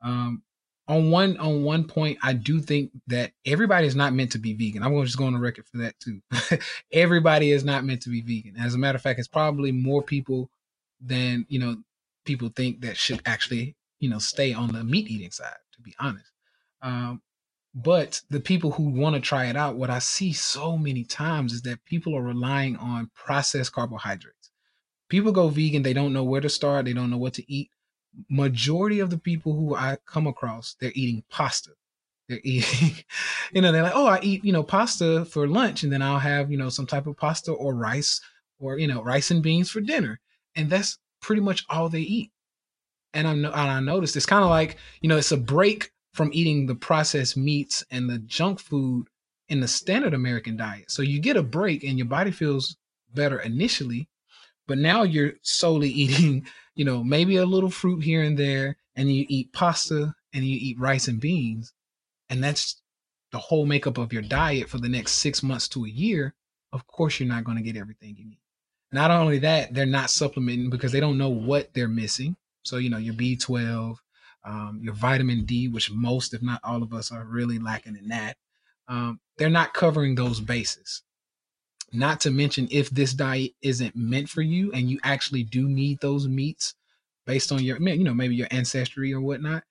Um, on one on one point, I do think that everybody is not meant to be vegan. I'm going to just go on the record for that too. everybody is not meant to be vegan. As a matter of fact, it's probably more people than you know people think that should actually you know stay on the meat eating side. To be honest, um, but the people who want to try it out, what I see so many times is that people are relying on processed carbohydrates. People go vegan, they don't know where to start, they don't know what to eat. Majority of the people who I come across, they're eating pasta. They're eating, you know, they're like, oh, I eat, you know, pasta for lunch, and then I'll have, you know, some type of pasta or rice or, you know, rice and beans for dinner. And that's pretty much all they eat. And I and I noticed it's kind of like, you know, it's a break from eating the processed meats and the junk food in the standard American diet. So you get a break and your body feels better initially, but now you're solely eating, you know, maybe a little fruit here and there, and you eat pasta and you eat rice and beans, and that's the whole makeup of your diet for the next six months to a year. Of course, you're not going to get everything you need. Not only that, they're not supplementing because they don't know what they're missing. So, you know, your B12, um, your vitamin D, which most, if not all of us, are really lacking in that. Um, they're not covering those bases. Not to mention, if this diet isn't meant for you and you actually do need those meats based on your, you know, maybe your ancestry or whatnot,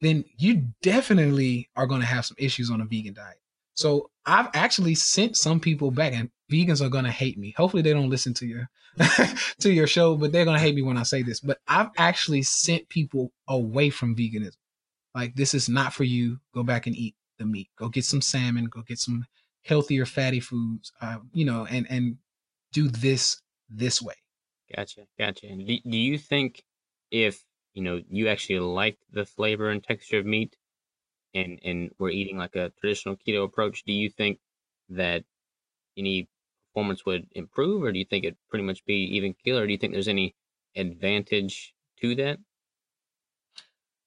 then you definitely are going to have some issues on a vegan diet. So I've actually sent some people back, and vegans are to hate me. Hopefully, they don't listen to your to your show, but they're to hate me when I say this. But I've actually sent people away from veganism. Like this is not for you. Go back and eat the meat. Go get some salmon. Go get some healthier fatty foods. Uh, you know, and and do this this way. Gotcha, gotcha. Do, do you think if you know you actually like the flavor and texture of meat, and and we're eating like a traditional keto approach, do you think that any performance would improve, or do you think it'd pretty much be even keel, or do you think there's any advantage to that?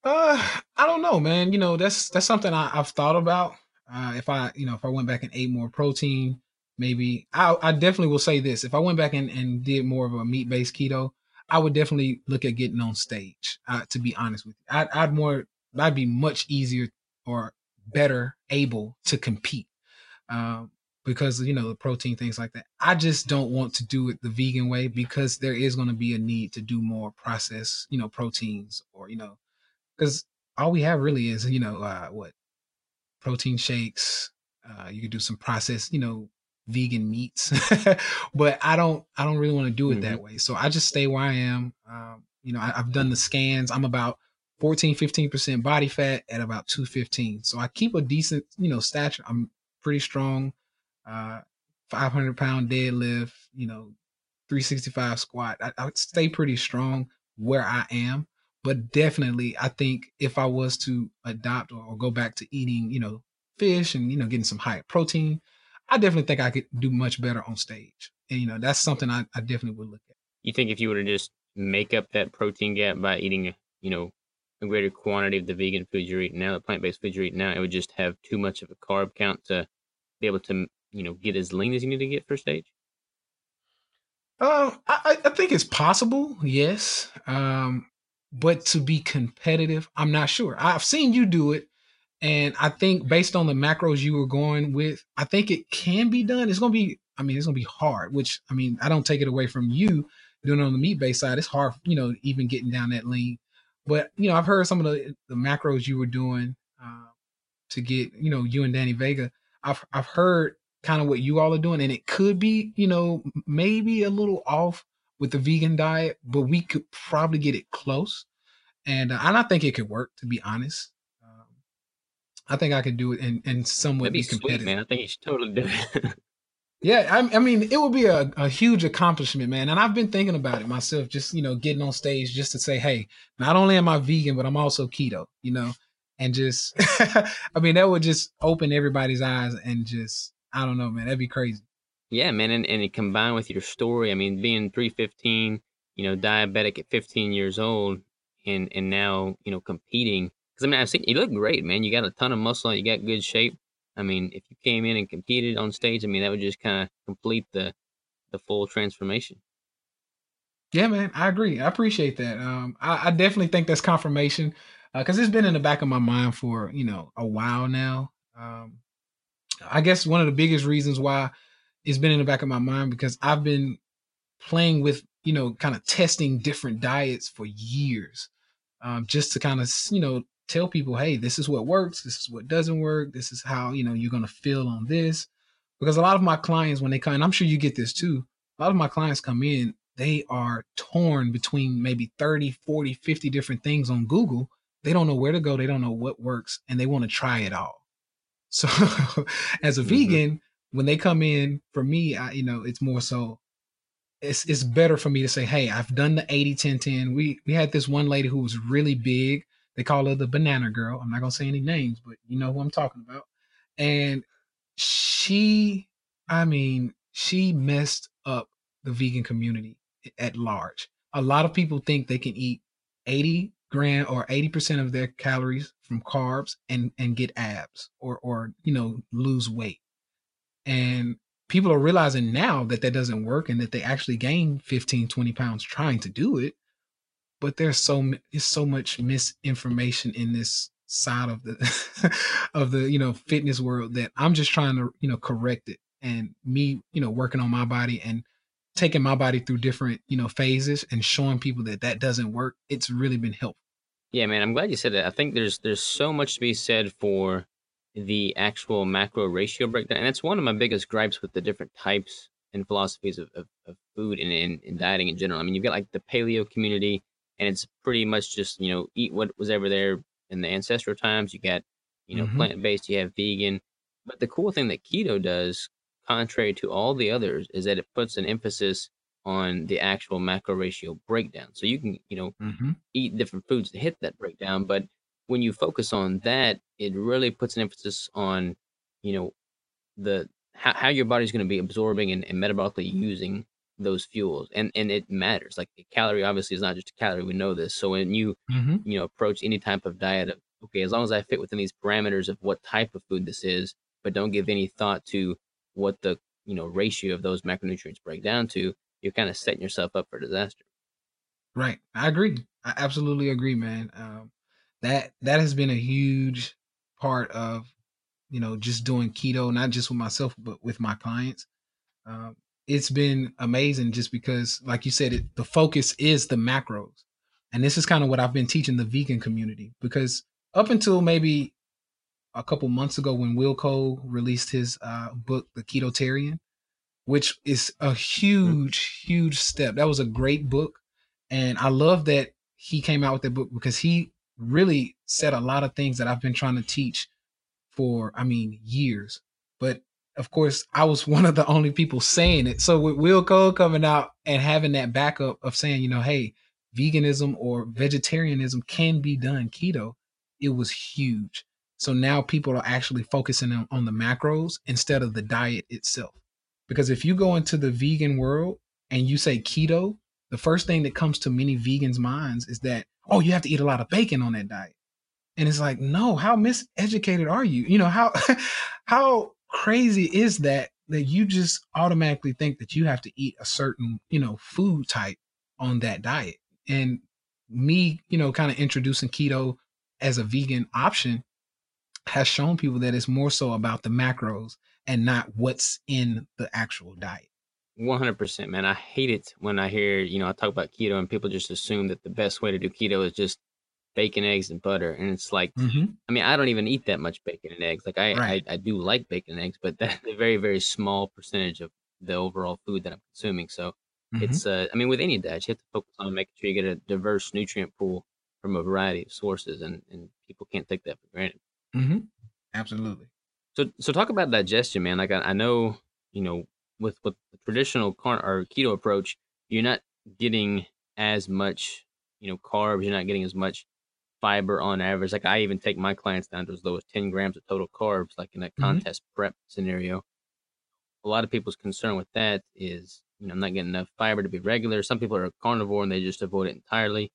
Uh, I don't know, man. You know, that's that's something I, have thought about. Uh, if I, you know, if I went back and ate more protein, maybe I, I definitely will say this: if I went back and, and did more of a meat based keto, I would definitely look at getting on stage. Uh, to be honest with you, I'd, I'd more, I'd be much easier or better able to compete um, because you know the protein things like that. I just don't want to do it the vegan way because there is going to be a need to do more processed, you know, proteins or you know, because all we have really is you know uh, what protein shakes. Uh, you could do some processed, you know, vegan meats, but I don't I don't really want to do it mm-hmm. that way. So I just stay where I am. Um, you know, I, I've done the scans. I'm about 14, 15% body fat at about 215. So I keep a decent, you know, stature. I'm pretty strong. Uh, 500 pound deadlift, you know, 365 squat. I, I stay pretty strong where I am, but definitely I think if I was to adopt or, or go back to eating, you know, fish and, you know, getting some high protein, I definitely think I could do much better on stage. And, you know, that's something I, I definitely would look at. You think if you were to just make up that protein gap by eating, you know, a greater quantity of the vegan foods you're eating now, the plant based foods you're eating now, it would just have too much of a carb count to be able to, you know, get as lean as you need to get for stage? Um, I, I think it's possible, yes. Um, but to be competitive, I'm not sure. I've seen you do it, and I think based on the macros you were going with, I think it can be done. It's gonna be, I mean, it's gonna be hard. Which I mean, I don't take it away from you doing it on the meat based side. It's hard, you know, even getting down that lean. But you know, I've heard some of the the macros you were doing uh, to get you know you and Danny Vega. I've I've heard kind of what you all are doing, and it could be you know maybe a little off with the vegan diet, but we could probably get it close. And uh, and I think it could work. To be honest, um, I think I could do it and and somewhat be, be competitive. Sweet, man, I think you should totally do it. Yeah, I, I, mean, it would be a, a huge accomplishment, man. And I've been thinking about it myself, just, you know, getting on stage just to say, hey, not only am I vegan, but I'm also keto, you know, and just, I mean, that would just open everybody's eyes and just, I don't know, man, that'd be crazy. Yeah, man. And, and it combined with your story, I mean, being 315, you know, diabetic at 15 years old and, and now, you know, competing. Cause I mean, I've seen you look great, man. You got a ton of muscle, you got good shape. I mean, if you came in and competed on stage, I mean, that would just kind of complete the the full transformation. Yeah, man, I agree. I appreciate that. Um, I, I definitely think that's confirmation because uh, it's been in the back of my mind for you know a while now. Um, I guess one of the biggest reasons why it's been in the back of my mind because I've been playing with you know kind of testing different diets for years, um, just to kind of you know tell people, hey, this is what works, this is what doesn't work, this is how you know you're gonna feel on this. Because a lot of my clients, when they come, and I'm sure you get this too, a lot of my clients come in they are torn between maybe 30, 40, 50 different things on Google. They don't know where to go. They don't know what works and they want to try it all. So as a mm-hmm. vegan, when they come in for me, I, you know, it's more so it's it's better for me to say, hey, I've done the 80 10 10. We we had this one lady who was really big. They call her the banana girl. I'm not gonna say any names, but you know who I'm talking about. And she, I mean, she messed up the vegan community at large. A lot of people think they can eat 80 gram or 80% of their calories from carbs and and get abs or or you know lose weight. And people are realizing now that that doesn't work and that they actually gain 15 20 pounds trying to do it but there's so it's so much misinformation in this side of the of the you know fitness world that I'm just trying to you know correct it and me you know working on my body and taking my body through different you know phases and showing people that that doesn't work it's really been helpful. Yeah man i'm glad you said that. I think there's there's so much to be said for the actual macro ratio breakdown and that's one of my biggest gripes with the different types and philosophies of, of, of food and, and, and dieting in general. I mean you've got like the paleo community and it's pretty much just you know eat what was ever there in the ancestral times. You got you know mm-hmm. plant-based you have vegan. But the cool thing that keto does contrary to all the others, is that it puts an emphasis on the actual macro ratio breakdown. So you can, you know, mm-hmm. eat different foods to hit that breakdown. But when you focus on that, it really puts an emphasis on, you know, the how, how your body's going to be absorbing and, and metabolically using those fuels and and it matters like a calorie obviously is not just a calorie we know this so when you mm-hmm. you know approach any type of diet of, okay as long as i fit within these parameters of what type of food this is but don't give any thought to what the you know ratio of those macronutrients break down to, you're kind of setting yourself up for disaster. Right, I agree. I absolutely agree, man. Um, that that has been a huge part of you know just doing keto, not just with myself but with my clients. Um, it's been amazing just because, like you said, it, the focus is the macros, and this is kind of what I've been teaching the vegan community because up until maybe a couple months ago when Will Wilco released his uh, book, The Ketotarian, which is a huge, huge step. That was a great book. And I love that he came out with that book because he really said a lot of things that I've been trying to teach for, I mean, years. But of course, I was one of the only people saying it. So with Will Wilco coming out and having that backup of saying, you know, hey, veganism or vegetarianism can be done keto, it was huge. So now people are actually focusing on, on the macros instead of the diet itself. Because if you go into the vegan world and you say keto, the first thing that comes to many vegans' minds is that, oh, you have to eat a lot of bacon on that diet. And it's like, no, how miseducated are you? You know, how how crazy is that that you just automatically think that you have to eat a certain, you know, food type on that diet. And me, you know, kind of introducing keto as a vegan option has shown people that it's more so about the macros and not what's in the actual diet. 100% man i hate it when i hear you know i talk about keto and people just assume that the best way to do keto is just bacon eggs and butter and it's like mm-hmm. i mean i don't even eat that much bacon and eggs like I, right. I, I do like bacon and eggs but that's a very very small percentage of the overall food that i'm consuming so mm-hmm. it's uh i mean with any diet you have to focus on making sure you get a diverse nutrient pool from a variety of sources and and people can't take that for granted Mm-hmm. Absolutely. So, so talk about digestion, man. Like I, I know, you know, with with the traditional carn or keto approach, you're not getting as much, you know, carbs. You're not getting as much fiber on average. Like I even take my clients down to as low as 10 grams of total carbs, like in a mm-hmm. contest prep scenario. A lot of people's concern with that is, you know, I'm not getting enough fiber to be regular. Some people are carnivore and they just avoid it entirely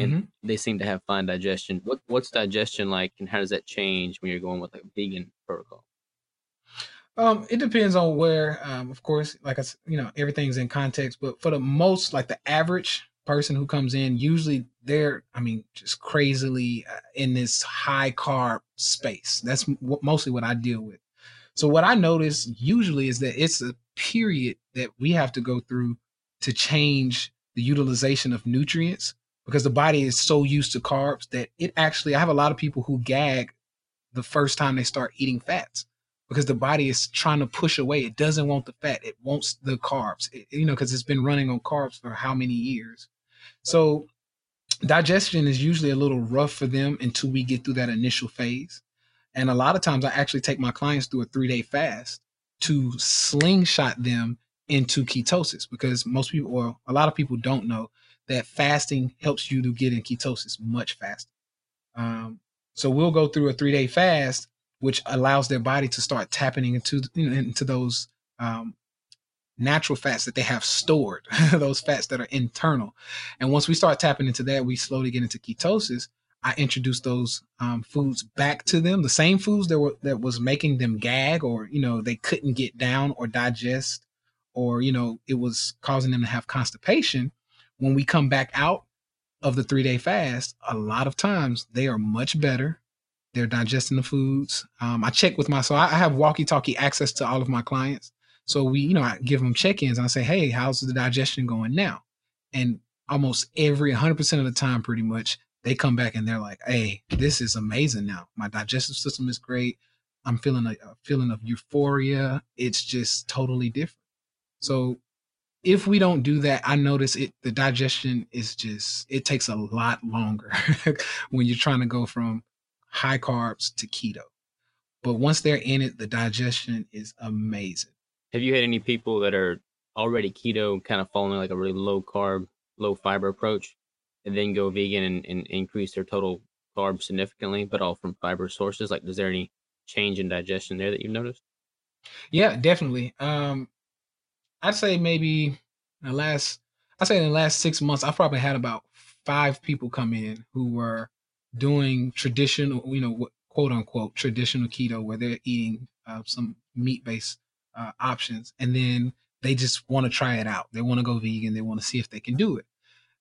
and mm-hmm. they seem to have fine digestion. What what's digestion like, and how does that change when you're going with like a vegan protocol? Um, it depends on where. Um, of course, like I, you know, everything's in context. But for the most, like the average person who comes in, usually they're, I mean, just crazily uh, in this high carb space. That's mostly what I deal with. So what I notice usually is that it's a period that we have to go through to change the utilization of nutrients because the body is so used to carbs that it actually I have a lot of people who gag the first time they start eating fats because the body is trying to push away. It doesn't want the fat. It wants the carbs. It, you know, because it's been running on carbs for how many years. So digestion is usually a little rough for them until we get through that initial phase. And a lot of times I actually take my clients through a three day fast to slingshot them into ketosis because most people, or a lot of people don't know that fasting helps you to get in ketosis much faster. Um, so we'll go through a three day fast which allows their body to start tapping into you know, into those um, natural fats that they have stored, those fats that are internal. And once we start tapping into that, we slowly get into ketosis. I introduce those um, foods back to them, the same foods that were that was making them gag, or you know they couldn't get down or digest, or you know it was causing them to have constipation. When we come back out of the three day fast, a lot of times they are much better they're digesting the foods. Um, I check with my so I have walkie-talkie access to all of my clients. So we, you know, I give them check-ins and I say, "Hey, how's the digestion going now?" And almost every 100% of the time, pretty much, they come back and they're like, "Hey, this is amazing now. My digestive system is great. I'm feeling a, a feeling of euphoria. It's just totally different." So if we don't do that, I notice it the digestion is just it takes a lot longer when you're trying to go from high carbs to keto. But once they're in it, the digestion is amazing. Have you had any people that are already keto kind of following like a really low carb, low fiber approach and then go vegan and, and increase their total carbs significantly, but all from fiber sources? Like, is there any change in digestion there that you've noticed? Yeah, definitely. Um, I'd say maybe the last, I'd say in the last six months, I've probably had about five people come in who were doing traditional, you know, quote unquote traditional keto, where they're eating uh, some meat based uh, options, and then they just want to try it out. They want to go vegan. They want to see if they can do it.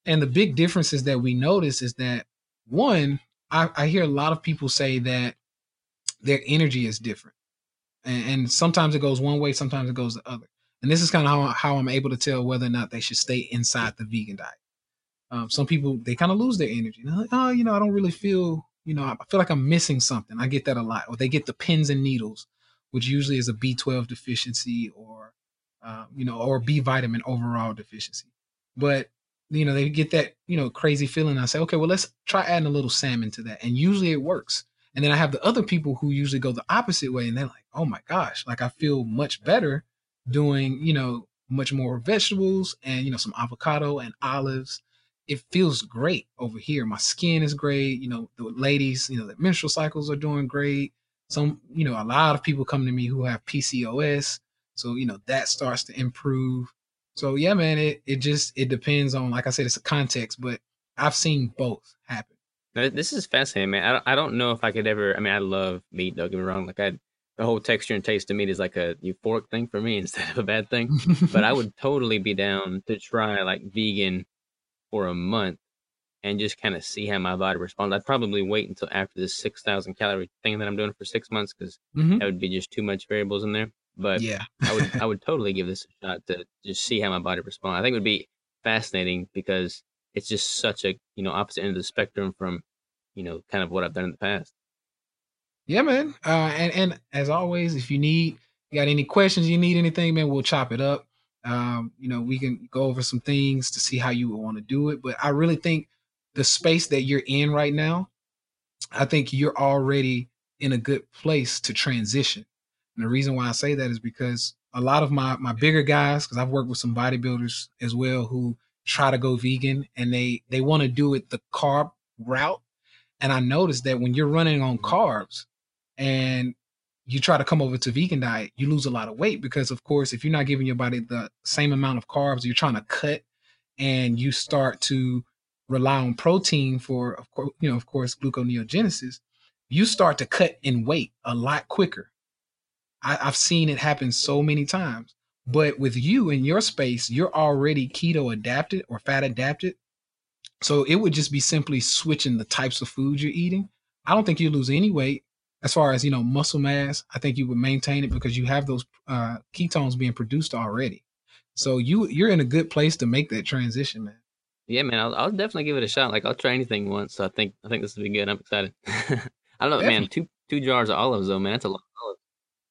And the big differences that we notice is that one, I, I hear a lot of people say that their energy is different, and, and sometimes it goes one way, sometimes it goes the other. And this is kind of how, how I'm able to tell whether or not they should stay inside the vegan diet. Um, some people they kind of lose their energy. They're like, oh, you know, I don't really feel, you know, I feel like I'm missing something. I get that a lot. Or they get the pins and needles, which usually is a B12 deficiency or, uh, you know, or B vitamin overall deficiency. But you know, they get that, you know, crazy feeling. I say, okay, well, let's try adding a little salmon to that. And usually it works. And then I have the other people who usually go the opposite way and they're like, oh my gosh, like I feel much better doing, you know, much more vegetables and, you know, some avocado and olives it feels great over here. My skin is great. You know, the ladies, you know, the menstrual cycles are doing great. Some, you know, a lot of people come to me who have PCOS. So, you know, that starts to improve. So yeah, man, it, it just it depends on like I said, it's a context, but I've seen both happen. This is fascinating, man. I don't, I don't know if I could ever. I mean, I love meat. Don't get me wrong. Like I, the whole texture and taste of meat is like a euphoric thing for me instead of a bad thing. but I would totally be down to try like vegan for a month and just kind of see how my body responds. I'd probably wait until after this 6,000 calorie thing that I'm doing for six months because mm-hmm. that would be just too much variables in there. But yeah, I would I would totally give this a shot to just see how my body responds. I think it would be fascinating because it's just such a you know opposite end of the spectrum from you know kind of what I've done in the past. Yeah, man. Uh, and and as always, if you need you got any questions, you need anything, man, we'll chop it up. Um, you know, we can go over some things to see how you want to do it. But I really think the space that you're in right now, I think you're already in a good place to transition. And the reason why I say that is because a lot of my my bigger guys, because I've worked with some bodybuilders as well who try to go vegan and they they want to do it the carb route. And I noticed that when you're running on carbs and you try to come over to vegan diet, you lose a lot of weight because, of course, if you're not giving your body the same amount of carbs, you're trying to cut, and you start to rely on protein for, of course, you know, of course, gluconeogenesis. You start to cut in weight a lot quicker. I, I've seen it happen so many times. But with you in your space, you're already keto adapted or fat adapted. So it would just be simply switching the types of food you're eating. I don't think you lose any weight as far as you know muscle mass. I think you would maintain it because you have those uh, ketones being produced already. So you you're in a good place to make that transition, man. Yeah, man, I'll, I'll definitely give it a shot. Like I'll try anything once. So I think I think this will be good. I'm excited. I don't know, man. Two two jars of olives though, man. That's a lot of olives.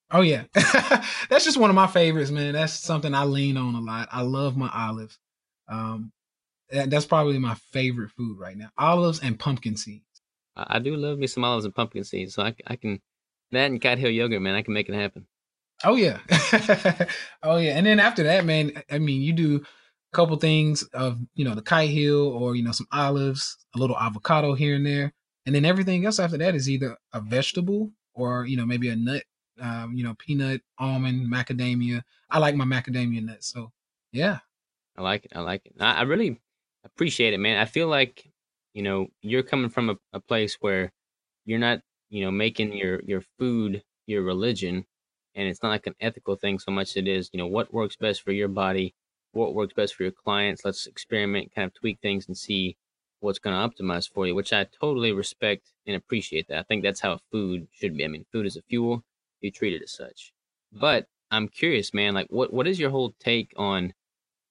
Oh yeah, that's just one of my favorites, man. That's something I lean on a lot. I love my olives. Um, that's probably my favorite food right now: olives and pumpkin seeds. I, do love me some olives and pumpkin seeds, so I, I can that and Kite Hill yogurt, man. I can make it happen. Oh yeah, oh yeah. And then after that, man, I mean, you do a couple things of you know the kite hill or you know some olives, a little avocado here and there, and then everything else after that is either a vegetable or you know maybe a nut um, you know, peanut, almond, macadamia. I like my macadamia nuts. So yeah. I like it. I like it. I, I really appreciate it, man. I feel like, you know, you're coming from a, a place where you're not, you know, making your your food your religion and it's not like an ethical thing so much it is, you know, what works best for your body, what works best for your clients. Let's experiment, kind of tweak things and see what's going to optimize for you, which I totally respect and appreciate that. I think that's how food should be. I mean, food is a fuel you treat it as such. But I'm curious, man, like what what is your whole take on,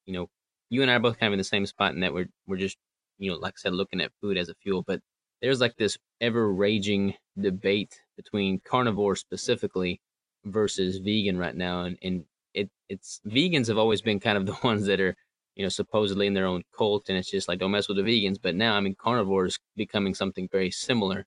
you know, you and I are both kind of in the same spot in that we're we're just, you know, like I said, looking at food as a fuel, but there's like this ever raging debate between carnivore specifically versus vegan right now. And and it it's vegans have always been kind of the ones that are, you know, supposedly in their own cult and it's just like don't mess with the vegans. But now I mean carnivores becoming something very similar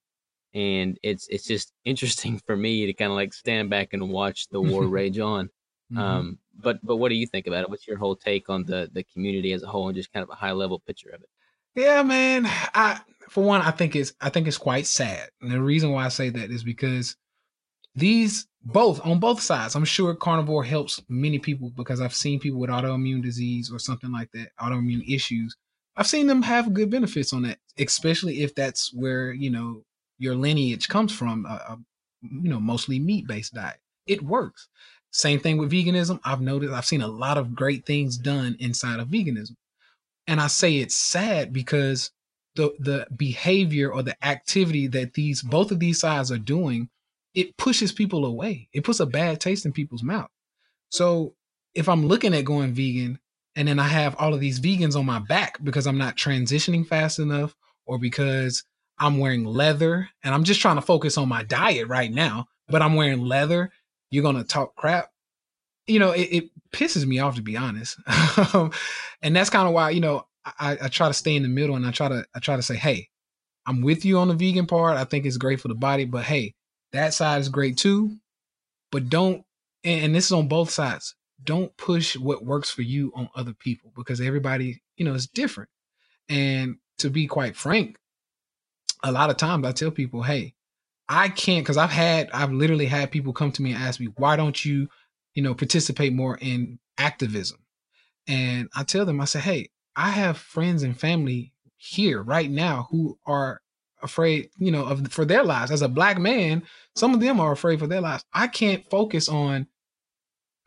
and it's it's just interesting for me to kind of like stand back and watch the war rage on. Mm-hmm. Um, but but what do you think about it? What's your whole take on the the community as a whole and just kind of a high level picture of it? Yeah, man. I for one, I think it's I think it's quite sad, and the reason why I say that is because these both on both sides. I'm sure carnivore helps many people because I've seen people with autoimmune disease or something like that, autoimmune issues. I've seen them have good benefits on that, especially if that's where you know your lineage comes from a, a you know mostly meat based diet it works same thing with veganism i've noticed i've seen a lot of great things done inside of veganism and i say it's sad because the the behavior or the activity that these both of these sides are doing it pushes people away it puts a bad taste in people's mouth so if i'm looking at going vegan and then i have all of these vegans on my back because i'm not transitioning fast enough or because I'm wearing leather and I'm just trying to focus on my diet right now, but I'm wearing leather. You're going to talk crap. You know, it, it, pisses me off to be honest. Um, and that's kind of why, you know, I, I try to stay in the middle and I try to, I try to say, Hey, I'm with you on the vegan part. I think it's great for the body, but Hey, that side is great too, but don't, and this is on both sides. Don't push what works for you on other people because everybody, you know, is different. And to be quite frank, a lot of times I tell people, hey, I can't because I've had I've literally had people come to me and ask me, why don't you, you know, participate more in activism? And I tell them, I say, hey, I have friends and family here right now who are afraid, you know, of for their lives. As a black man, some of them are afraid for their lives. I can't focus on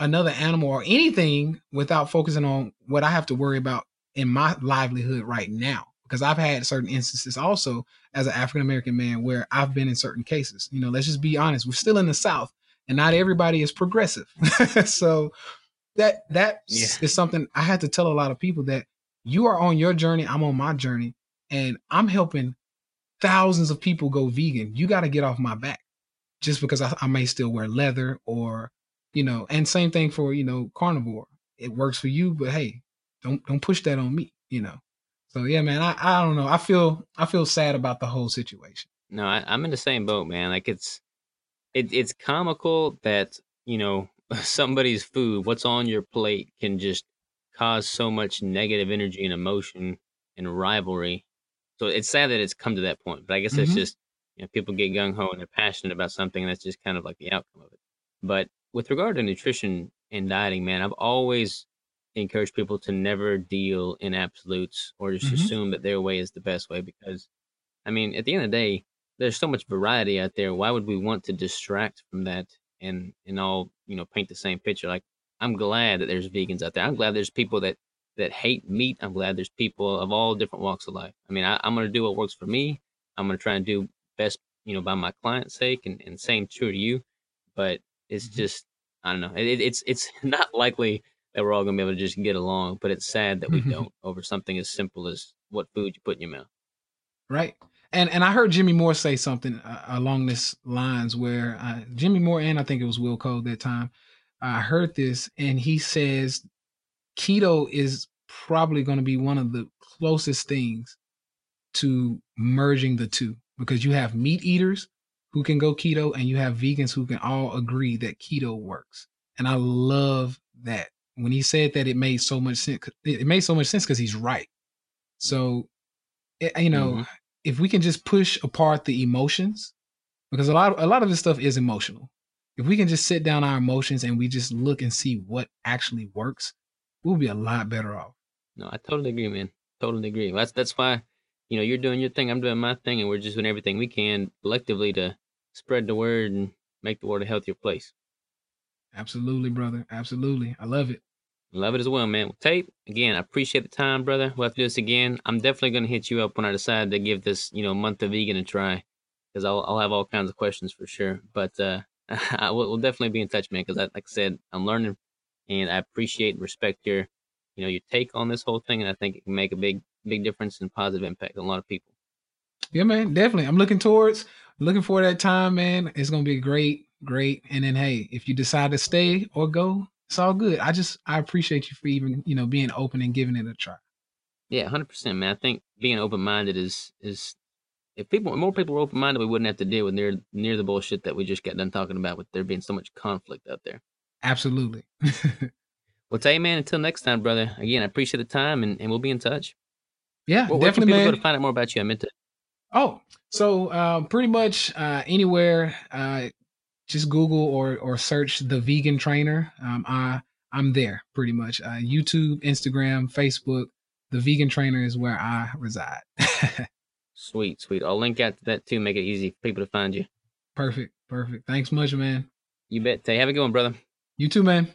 another animal or anything without focusing on what I have to worry about in my livelihood right now because I've had certain instances also as an African American man where I've been in certain cases. You know, let's just be honest, we're still in the South and not everybody is progressive. so that that yeah. is something I had to tell a lot of people that you are on your journey, I'm on my journey, and I'm helping thousands of people go vegan. You got to get off my back just because I, I may still wear leather or you know, and same thing for you know carnivore. It works for you, but hey, don't don't push that on me. You know. So yeah, man, I, I don't know. I feel I feel sad about the whole situation. No, I, I'm in the same boat, man. Like it's it, it's comical that you know somebody's food, what's on your plate, can just cause so much negative energy and emotion and rivalry. So it's sad that it's come to that point. But I guess mm-hmm. it's just you know people get gung ho and they're passionate about something, and that's just kind of like the outcome of it. But with regard to nutrition and dieting, man, I've always encourage people to never deal in absolutes or just mm-hmm. assume that their way is the best way because I mean, at the end of the day, there's so much variety out there. Why would we want to distract from that and and all you know paint the same picture. Like I'm glad that there's vegans out there. I'm glad there's people that that hate meat. I'm glad there's people of all different walks of life. I mean, I, am gonna do what works for me. I'm gonna try and do best, you know, by my client's sake, and, and same true to you. But it's mm-hmm. just I don't know. It, it's it's not likely that we're all gonna be able to just get along. But it's sad that we don't over something as simple as what food you put in your mouth. Right. And and I heard Jimmy Moore say something uh, along this lines where uh, Jimmy Moore and I think it was Will Cole that time. I heard this and he says keto is probably going to be one of the closest things to merging the two because you have meat eaters who can go keto and you have vegans who can all agree that keto works. And I love that. When he said that, it made so much sense. It made so much sense because he's right. So, it, eh, you know, mm-hmm. If we can just push apart the emotions, because a lot, of, a lot of this stuff is emotional. If we can just sit down our emotions and we just look and see what actually works, we'll be a lot better off. No, I totally agree, man. Totally agree. That's that's why, you know, you're doing your thing, I'm doing my thing, and we're just doing everything we can collectively to spread the word and make the world a healthier place. Absolutely, brother. Absolutely. I love it. Love it as well, man. Tay, again, I appreciate the time, brother. We'll have to do this again. I'm definitely going to hit you up when I decide to give this, you know, month of vegan a try because I'll, I'll have all kinds of questions for sure. But uh, I will, we'll definitely be in touch, man, because like I said, I'm learning and I appreciate and respect your, you know, your take on this whole thing. And I think it can make a big, big difference and positive impact on a lot of people. Yeah, man, definitely. I'm looking towards, looking for that time, man. It's going to be great, great. And then, hey, if you decide to stay or go, it's all good. I just I appreciate you for even you know being open and giving it a try. Yeah, hundred percent, man. I think being open minded is is if people more people were open minded, we wouldn't have to deal with near near the bullshit that we just got done talking about with there being so much conflict out there. Absolutely. well, tell you, man. Until next time, brother. Again, I appreciate the time, and, and we'll be in touch. Yeah, well, definitely, man. Go to find out more about you. I meant to. Oh, so uh, pretty much uh, anywhere. Uh, just Google or or search the vegan trainer. Um, I I'm there pretty much. Uh, YouTube, Instagram, Facebook. The vegan trainer is where I reside. sweet, sweet. I'll link out to that too. Make it easy for people to find you. Perfect, perfect. Thanks much, man. You bet. Tay, have a good one, brother. You too, man.